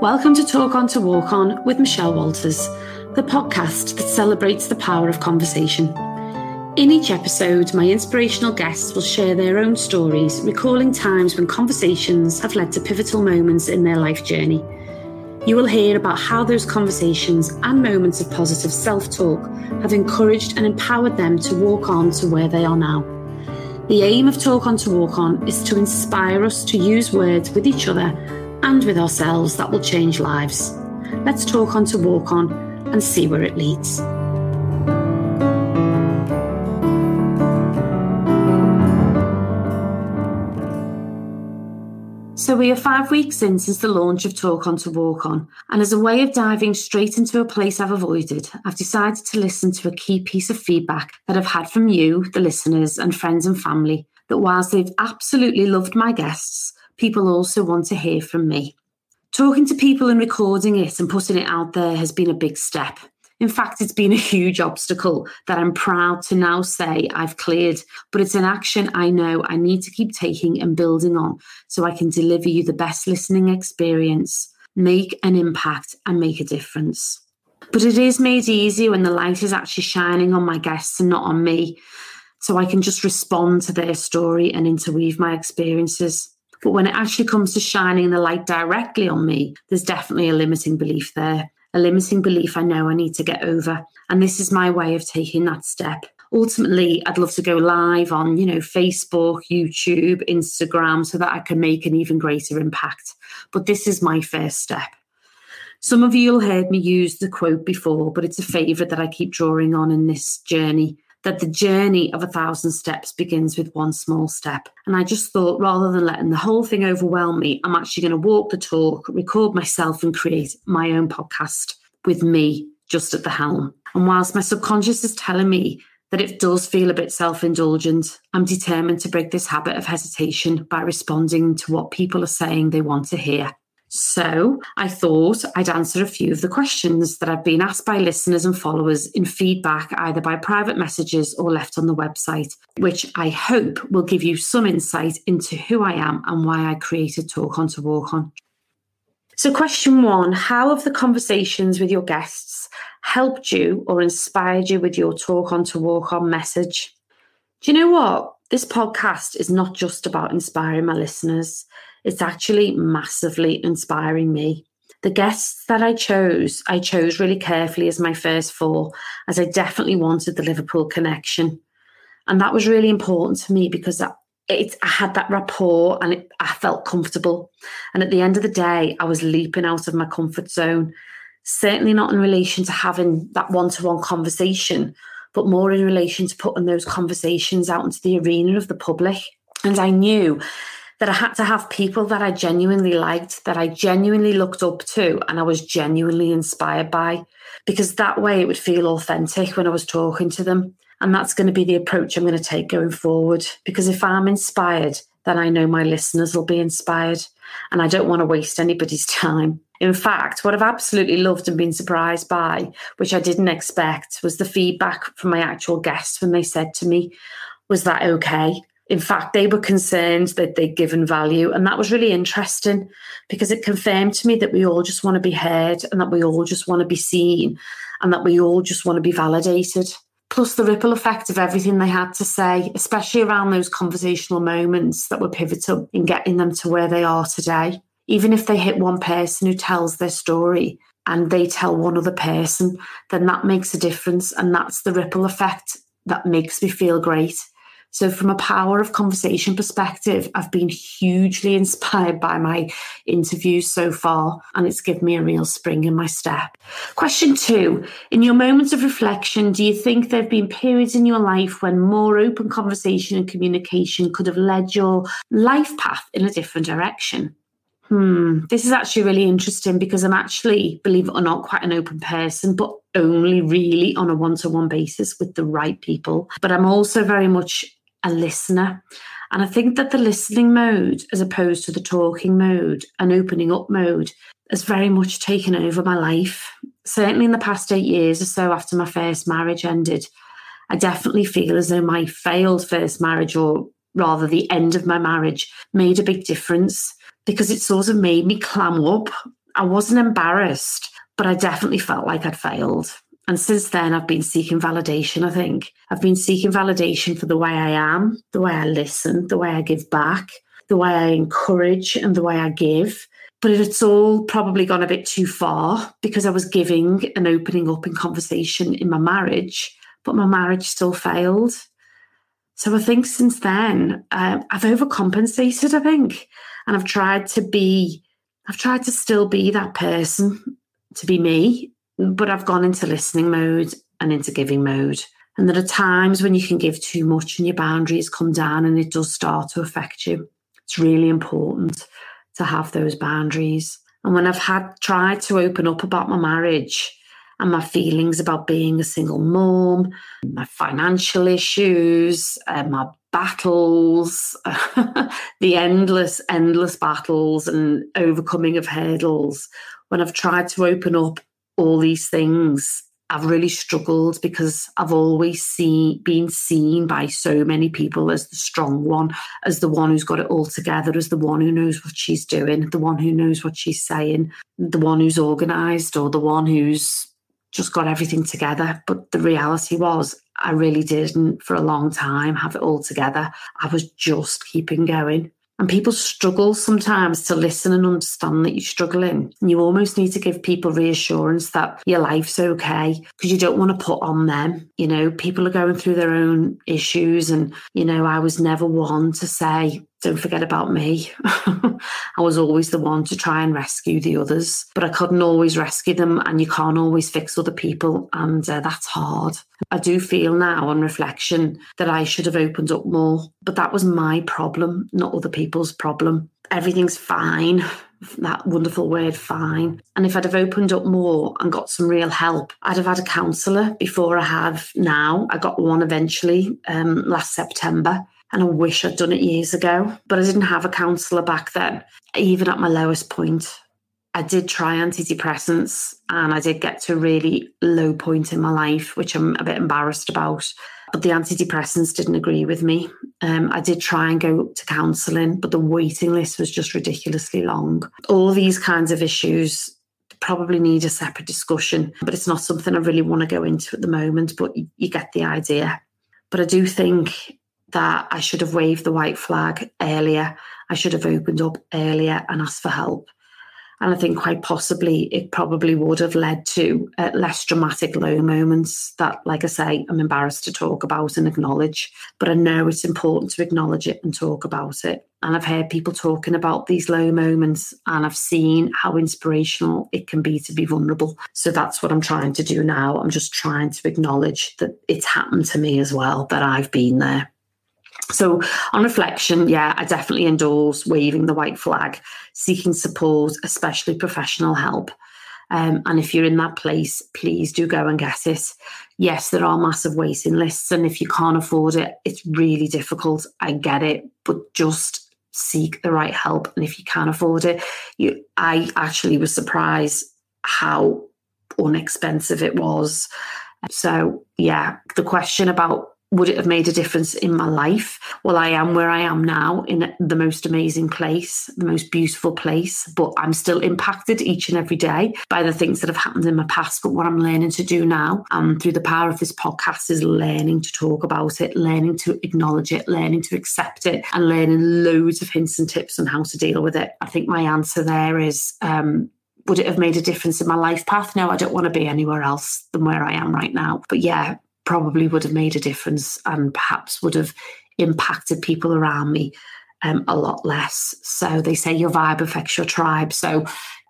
Welcome to Talk On to Walk On with Michelle Walters, the podcast that celebrates the power of conversation. In each episode, my inspirational guests will share their own stories, recalling times when conversations have led to pivotal moments in their life journey. You will hear about how those conversations and moments of positive self talk have encouraged and empowered them to walk on to where they are now. The aim of Talk On to Walk On is to inspire us to use words with each other and with ourselves that will change lives. Let's talk on to walk on and see where it leads. So, we are five weeks in since the launch of Talk On to Walk On, and as a way of diving straight into a place I've avoided, I've decided to listen to a key piece of feedback that I've had from you, the listeners, and friends and family. That whilst they've absolutely loved my guests, people also want to hear from me. Talking to people and recording it and putting it out there has been a big step. In fact, it's been a huge obstacle that I'm proud to now say I've cleared, but it's an action I know I need to keep taking and building on so I can deliver you the best listening experience, make an impact, and make a difference. But it is made easier when the light is actually shining on my guests and not on me, so I can just respond to their story and interweave my experiences. But when it actually comes to shining the light directly on me, there's definitely a limiting belief there, a limiting belief I know I need to get over. And this is my way of taking that step. Ultimately, I'd love to go live on, you know, Facebook, YouTube, Instagram, so that I can make an even greater impact. But this is my first step. Some of you will heard me use the quote before, but it's a favourite that I keep drawing on in this journey that the journey of a thousand steps begins with one small step. And I just thought rather than letting the whole thing overwhelm me, I'm actually going to walk the talk, record myself, and create my own podcast with me just at the helm. And whilst my subconscious is telling me that it does feel a bit self indulgent, I'm determined to break this habit of hesitation by responding to what people are saying they want to hear. So I thought I'd answer a few of the questions that I've been asked by listeners and followers in feedback, either by private messages or left on the website, which I hope will give you some insight into who I am and why I created Talk On to Walk On. So, question one How have the conversations with your guests helped you or inspired you with your Talk On to Walk On message? Do you know what? This podcast is not just about inspiring my listeners. It's actually massively inspiring me. The guests that I chose, I chose really carefully as my first four, as I definitely wanted the Liverpool connection. And that was really important to me because it, I had that rapport and it, I felt comfortable. And at the end of the day, I was leaping out of my comfort zone. Certainly not in relation to having that one to one conversation, but more in relation to putting those conversations out into the arena of the public. And I knew that I had to have people that I genuinely liked, that I genuinely looked up to, and I was genuinely inspired by, because that way it would feel authentic when I was talking to them. And that's going to be the approach I'm going to take going forward. Because if I'm inspired, then I know my listeners will be inspired. And I don't want to waste anybody's time. In fact, what I've absolutely loved and been surprised by, which I didn't expect, was the feedback from my actual guests when they said to me, Was that okay? In fact, they were concerned that they'd given value. And that was really interesting because it confirmed to me that we all just want to be heard and that we all just want to be seen and that we all just want to be validated. Plus, the ripple effect of everything they had to say, especially around those conversational moments that were pivotal in getting them to where they are today. Even if they hit one person who tells their story and they tell one other person, then that makes a difference. And that's the ripple effect that makes me feel great. So, from a power of conversation perspective, I've been hugely inspired by my interviews so far, and it's given me a real spring in my step. Question two In your moments of reflection, do you think there have been periods in your life when more open conversation and communication could have led your life path in a different direction? Hmm, this is actually really interesting because I'm actually, believe it or not, quite an open person, but only really on a one to one basis with the right people. But I'm also very much a listener. And I think that the listening mode, as opposed to the talking mode and opening up mode, has very much taken over my life. Certainly in the past eight years or so after my first marriage ended, I definitely feel as though my failed first marriage, or rather the end of my marriage, made a big difference because it sort of made me clam up I wasn't embarrassed, but I definitely felt like I'd failed. And since then, I've been seeking validation, I think. I've been seeking validation for the way I am, the way I listen, the way I give back, the way I encourage, and the way I give. But it's all probably gone a bit too far because I was giving and opening up in conversation in my marriage, but my marriage still failed. So I think since then, um, I've overcompensated, I think. And I've tried to be, I've tried to still be that person, to be me, but I've gone into listening mode and into giving mode. And there are times when you can give too much and your boundaries come down and it does start to affect you. It's really important to have those boundaries. And when I've had tried to open up about my marriage and my feelings about being a single mom, my financial issues, uh, my battles, the endless, endless battles and overcoming of hurdles, when I've tried to open up all these things, I've really struggled because I've always seen been seen by so many people as the strong one, as the one who's got it all together, as the one who knows what she's doing, the one who knows what she's saying, the one who's organized, or the one who's just got everything together. But the reality was, I really didn't for a long time have it all together. I was just keeping going. And people struggle sometimes to listen and understand that you're struggling. And you almost need to give people reassurance that your life's okay because you don't want to put on them. You know, people are going through their own issues. And, you know, I was never one to say, don't forget about me. I was always the one to try and rescue the others, but I couldn't always rescue them, and you can't always fix other people, and uh, that's hard. I do feel now on reflection that I should have opened up more, but that was my problem, not other people's problem. Everything's fine. That wonderful word, fine. And if I'd have opened up more and got some real help, I'd have had a counsellor before I have now. I got one eventually um, last September and I wish I'd done it years ago, but I didn't have a counsellor back then, even at my lowest point. I did try antidepressants and I did get to a really low point in my life, which I'm a bit embarrassed about. But the antidepressants didn't agree with me. Um, I did try and go to counselling, but the waiting list was just ridiculously long. All these kinds of issues probably need a separate discussion, but it's not something I really want to go into at the moment, but you, you get the idea. But I do think that I should have waved the white flag earlier. I should have opened up earlier and asked for help. And I think quite possibly it probably would have led to uh, less dramatic low moments that, like I say, I'm embarrassed to talk about and acknowledge. But I know it's important to acknowledge it and talk about it. And I've heard people talking about these low moments and I've seen how inspirational it can be to be vulnerable. So that's what I'm trying to do now. I'm just trying to acknowledge that it's happened to me as well, that I've been there. So, on reflection, yeah, I definitely endorse waving the white flag, seeking support, especially professional help. Um, and if you're in that place, please do go and get it. Yes, there are massive waiting lists, and if you can't afford it, it's really difficult. I get it, but just seek the right help. And if you can't afford it, you, I actually was surprised how unexpensive it was. So, yeah, the question about would it have made a difference in my life? Well, I am where I am now in the most amazing place, the most beautiful place, but I'm still impacted each and every day by the things that have happened in my past. But what I'm learning to do now, um, through the power of this podcast, is learning to talk about it, learning to acknowledge it, learning to accept it, and learning loads of hints and tips on how to deal with it. I think my answer there is um, would it have made a difference in my life path? No, I don't want to be anywhere else than where I am right now. But yeah, probably would have made a difference and perhaps would have impacted people around me um, a lot less. So they say your vibe affects your tribe. So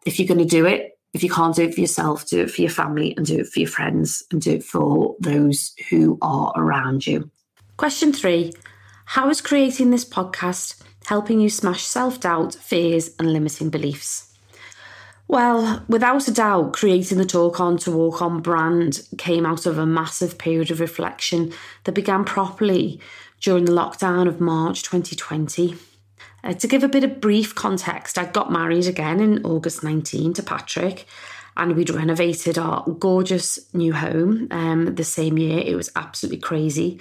if you're going to do it, if you can't do it for yourself, do it for your family and do it for your friends and do it for those who are around you. Question three How is creating this podcast helping you smash self doubt, fears, and limiting beliefs? Well, without a doubt, creating the Talk On to Walk On brand came out of a massive period of reflection that began properly during the lockdown of March 2020. Uh, to give a bit of brief context, I got married again in August 19 to Patrick, and we'd renovated our gorgeous new home um, the same year. It was absolutely crazy.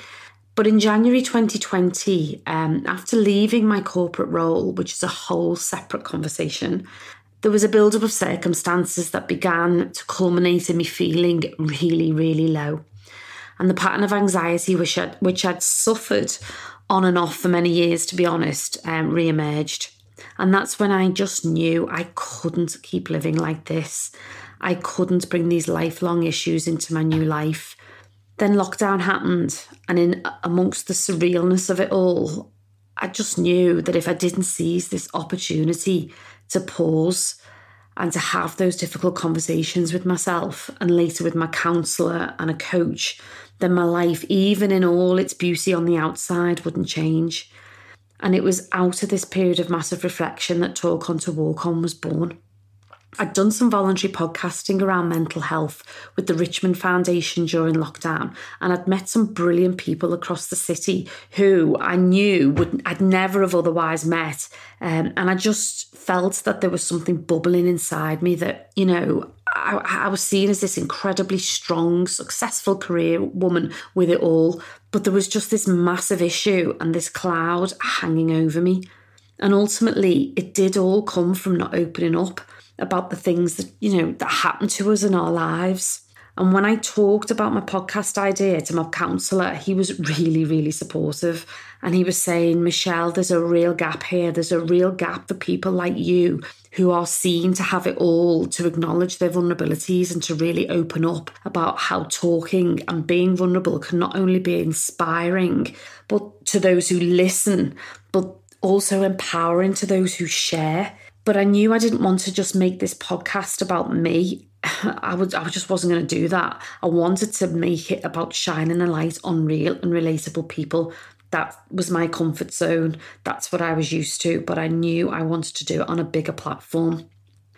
But in January 2020, um, after leaving my corporate role, which is a whole separate conversation, There was a build-up of circumstances that began to culminate in me feeling really, really low. And the pattern of anxiety which I'd, which I'd suffered on and off for many years, to be honest, um, re emerged. And that's when I just knew I couldn't keep living like this. I couldn't bring these lifelong issues into my new life. Then lockdown happened, and in amongst the surrealness of it all, I just knew that if I didn't seize this opportunity to pause and to have those difficult conversations with myself and later with my counsellor and a coach, then my life, even in all its beauty on the outside, wouldn't change. And it was out of this period of massive reflection that Talk On to Walk On was born. I'd done some voluntary podcasting around mental health with the Richmond Foundation during lockdown, and I'd met some brilliant people across the city who I knew would I'd never have otherwise met, um, and I just felt that there was something bubbling inside me that you know I, I was seen as this incredibly strong, successful career woman with it all, but there was just this massive issue and this cloud hanging over me, and ultimately it did all come from not opening up about the things that, you know, that happen to us in our lives. And when I talked about my podcast idea to my counsellor, he was really, really supportive. And he was saying, Michelle, there's a real gap here. There's a real gap for people like you who are seen to have it all, to acknowledge their vulnerabilities and to really open up about how talking and being vulnerable can not only be inspiring, but to those who listen, but also empowering to those who share. But I knew I didn't want to just make this podcast about me. I would I just wasn't going to do that. I wanted to make it about shining a light on real and relatable people. That was my comfort zone. That's what I was used to, but I knew I wanted to do it on a bigger platform.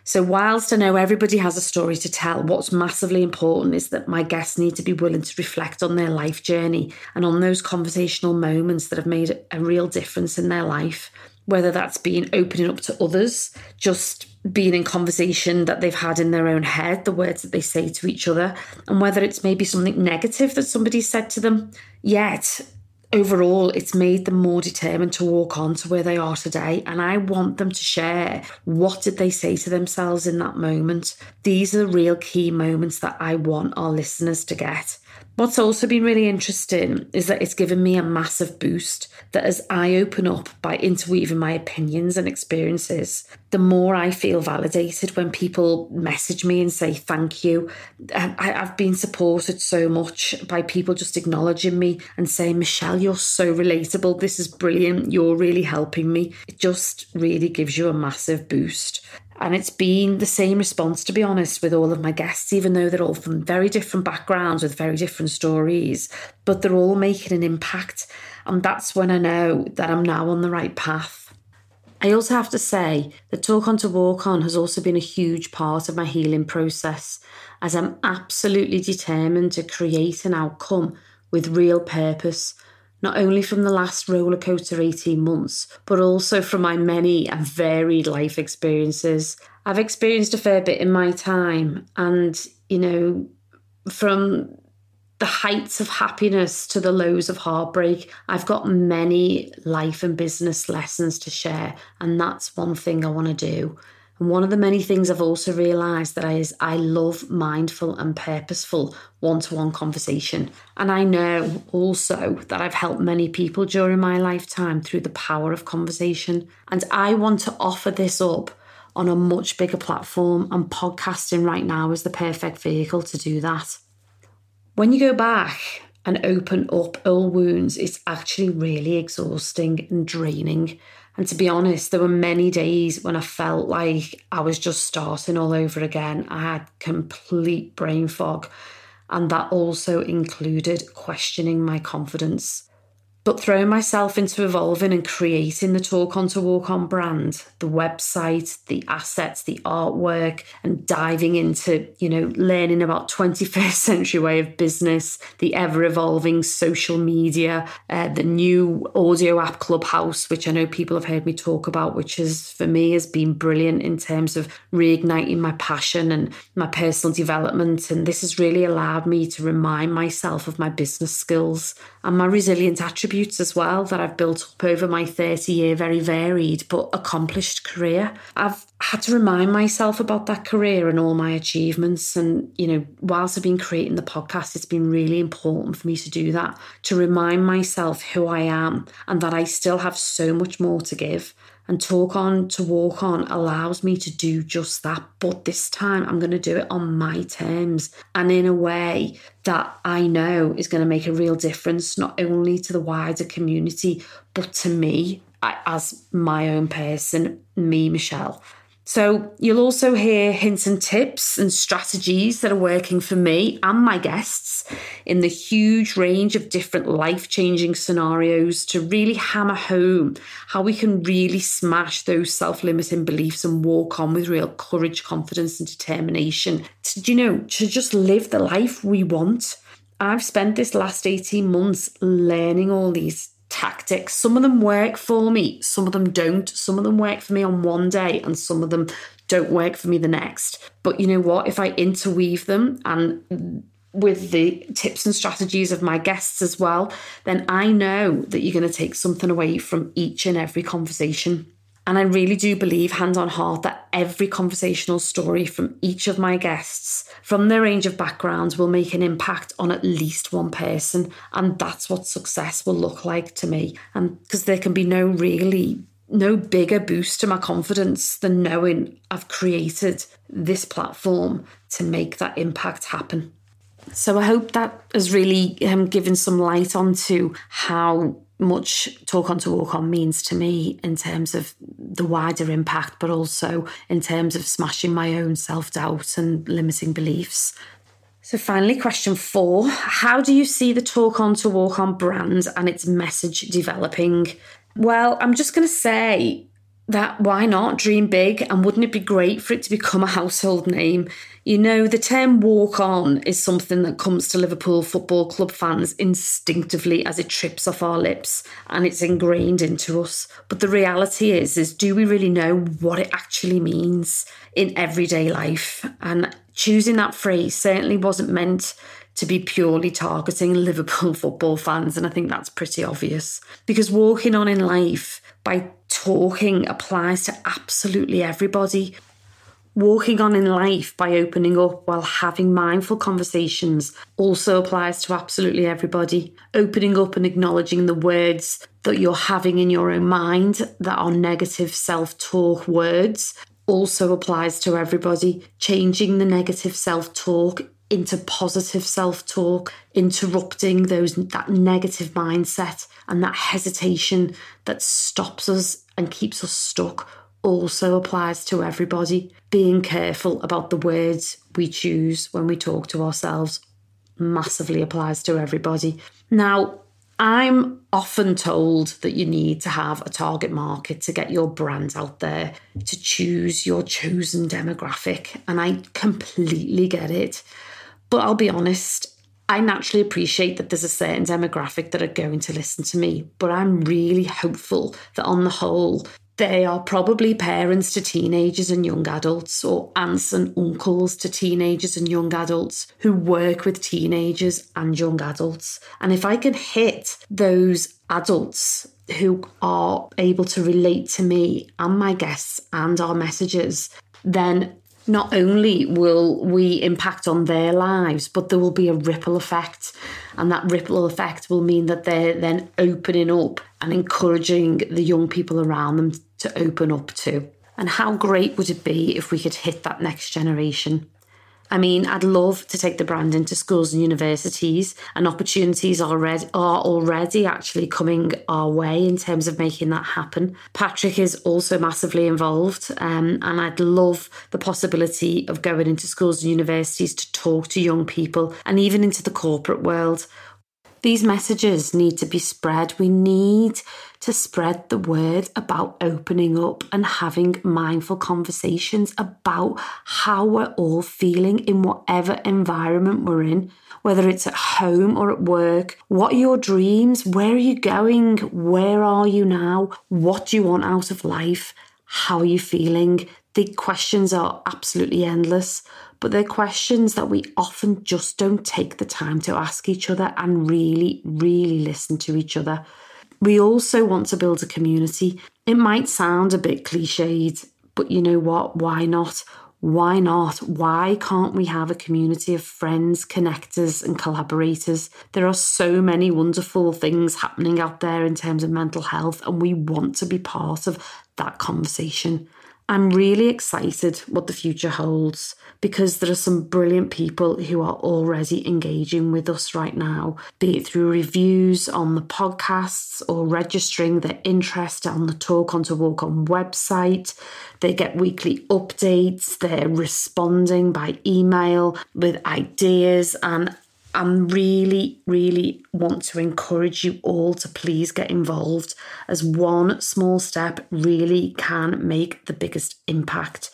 So, whilst I know everybody has a story to tell, what's massively important is that my guests need to be willing to reflect on their life journey and on those conversational moments that have made a real difference in their life whether that's been opening up to others, just being in conversation that they've had in their own head, the words that they say to each other, and whether it's maybe something negative that somebody said to them. Yet, overall, it's made them more determined to walk on to where they are today. And I want them to share what did they say to themselves in that moment. These are the real key moments that I want our listeners to get. What's also been really interesting is that it's given me a massive boost. That as I open up by interweaving my opinions and experiences, the more I feel validated when people message me and say thank you. I, have been supported so much by people just acknowledging me and saying, Michelle, you're so relatable. This is brilliant. You're really helping me. It just really gives you a massive boost. And it's been the same response, to be honest, with all of my guests, even though they're all from very different backgrounds with very different stories, but they're all making an impact. And that's when I know that I'm now on the right path. I also have to say that Talk On to Walk On has also been a huge part of my healing process, as I'm absolutely determined to create an outcome with real purpose not only from the last rollercoaster 18 months, but also from my many and varied life experiences. I've experienced a fair bit in my time, and you know, from the heights of happiness to the lows of heartbreak, I've got many life and business lessons to share, and that's one thing I want to do. One of the many things I've also realised that is I love mindful and purposeful one-to-one conversation. And I know also that I've helped many people during my lifetime through the power of conversation. And I want to offer this up on a much bigger platform, and podcasting right now is the perfect vehicle to do that. When you go back and open up old wounds, it's actually really exhausting and draining. And to be honest, there were many days when I felt like I was just starting all over again. I had complete brain fog. And that also included questioning my confidence. But throwing myself into evolving and creating the Talk On to Walk On brand, the website, the assets, the artwork, and diving into, you know, learning about 21st century way of business, the ever evolving social media, uh, the new audio app Clubhouse, which I know people have heard me talk about, which is for me has been brilliant in terms of reigniting my passion and my personal development. And this has really allowed me to remind myself of my business skills and my resilient attributes as well that I've built up over my 30 year, very varied but accomplished career. I've had to remind myself about that career and all my achievements. And, you know, whilst I've been creating the podcast, it's been really important for me to do that, to remind myself who I am and that I still have so much more to give. And Talk On to Walk On allows me to do just that. But this time I'm going to do it on my terms and in a way that I know is going to make a real difference, not only to the wider community, but to me as my own person, me, Michelle. So you'll also hear hints and tips and strategies that are working for me and my guests in the huge range of different life changing scenarios to really hammer home how we can really smash those self limiting beliefs and walk on with real courage, confidence, and determination to, you know, to just live the life we want. I've spent this last 18 months learning all these tactics. Some of them work for me, some of them don't. Some of them work for me on one day, and some of them don't work for me the next. But you know what? If I interweave them and with the tips and strategies of my guests as well, then I know that you're going to take something away from each and every conversation. And I really do believe, hand on heart, that every conversational story from each of my guests, from their range of backgrounds, will make an impact on at least one person. And that's what success will look like to me. And because there can be no really no bigger boost to my confidence than knowing I've created this platform to make that impact happen. So I hope that has really um, given some light onto how much talk on to walk on means to me in terms of the wider impact, but also in terms of smashing my own self doubt and limiting beliefs. So, finally, question four How do you see the Talk On to Walk On brand and its message developing? Well, I'm just going to say that why not dream big and wouldn't it be great for it to become a household name? You know the term walk on is something that comes to liverpool football club fans instinctively as it trips off our lips and it's ingrained into us. But the reality is is do we really know what it actually means in everyday life? And choosing that phrase certainly wasn't meant to be purely targeting Liverpool football fans. And I think that's pretty obvious. Because walking on in life by talking applies to absolutely everybody. Walking on in life by opening up while having mindful conversations also applies to absolutely everybody. Opening up and acknowledging the words that you're having in your own mind that are negative self talk words also applies to everybody. Changing the negative self talk into positive self-talk, interrupting those that negative mindset and that hesitation that stops us and keeps us stuck also applies to everybody. Being careful about the words we choose when we talk to ourselves massively applies to everybody. Now, I'm often told that you need to have a target market to get your brand out there, to choose your chosen demographic. And I completely get it. But I'll be honest, I naturally appreciate that there's a certain demographic that are going to listen to me, but I'm really hopeful that on the whole, they are probably parents to teenagers and young adults, or aunts and uncles to teenagers and young adults who work with teenagers and young adults. And if I can hit those adults who are able to relate to me and my guests and our messages, then not only will we impact on their lives, but there will be a ripple effect. And that ripple effect will mean that they're then opening up and encouraging the young people around them to open up too. And how great would it be if we could hit that next generation? I mean, I'd love to take the brand into schools and universities, and opportunities already are already actually coming our way in terms of making that happen. Patrick is also massively involved, um, and I'd love the possibility of going into schools and universities to talk to young people and even into the corporate world these messages need to be spread. We need to spread the word about opening up and having mindful conversations about how we're all feeling in whatever environment we're in, whether it's at home or at work. What are your dreams? Where are you going? Where are you now? What do you want out of life? How are you feeling? The questions are absolutely endless, but they're questions that we often just don't take the time to ask each other and really, really listen to each other. We also want to build a community. It might sound a bit cliched, but you know what? Why not? Why not? Why can't we have a community of friends, connectors, and collaborators? There are so many wonderful things happening out there in terms of mental health, and we want to be part of that conversation. I'm really excited what the future holds because there are some brilliant people who are already engaging with us right now, be it through reviews on the podcasts or registering their interest on the Talk On to Walk On website. They get weekly updates, they're responding by email with ideas and I'm really, really want to encourage you all to please get involved as one small step really can make the biggest impact.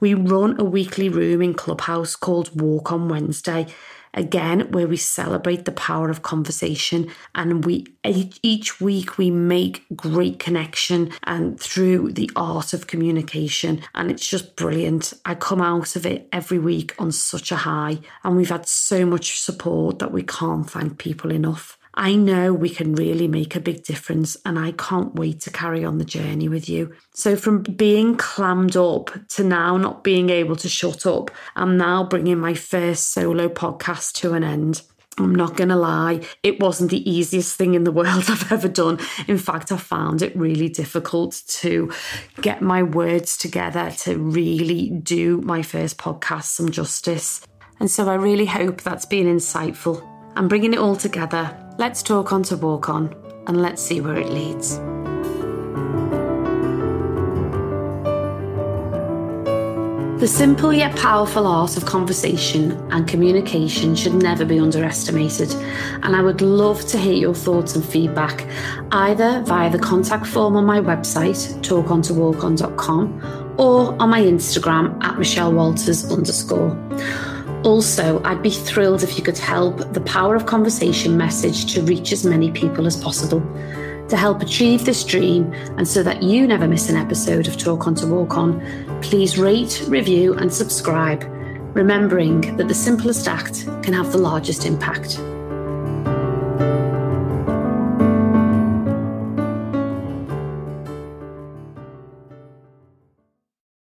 We run a weekly room in Clubhouse called Walk on Wednesday, again where we celebrate the power of conversation and we each week we make great connection and through the art of communication. And it's just brilliant. I come out of it every week on such a high and we've had so much support that we can't thank people enough I know we can really make a big difference, and I can't wait to carry on the journey with you. So, from being clammed up to now not being able to shut up, I'm now bringing my first solo podcast to an end. I'm not going to lie, it wasn't the easiest thing in the world I've ever done. In fact, I found it really difficult to get my words together to really do my first podcast some justice. And so I really hope that's been insightful. I'm bringing it all together Let's talk on to walk on and let's see where it leads. The simple yet powerful art of conversation and communication should never be underestimated, and I would love to hear your thoughts and feedback either via the contact form on my website, talkontowalkon.com, or on my Instagram at Michelle Walters underscore. Also, I'd be thrilled if you could help the Power of Conversation message to reach as many people as possible. To help achieve this dream and so that you never miss an episode of Talk On to Walk On, please rate, review, and subscribe, remembering that the simplest act can have the largest impact.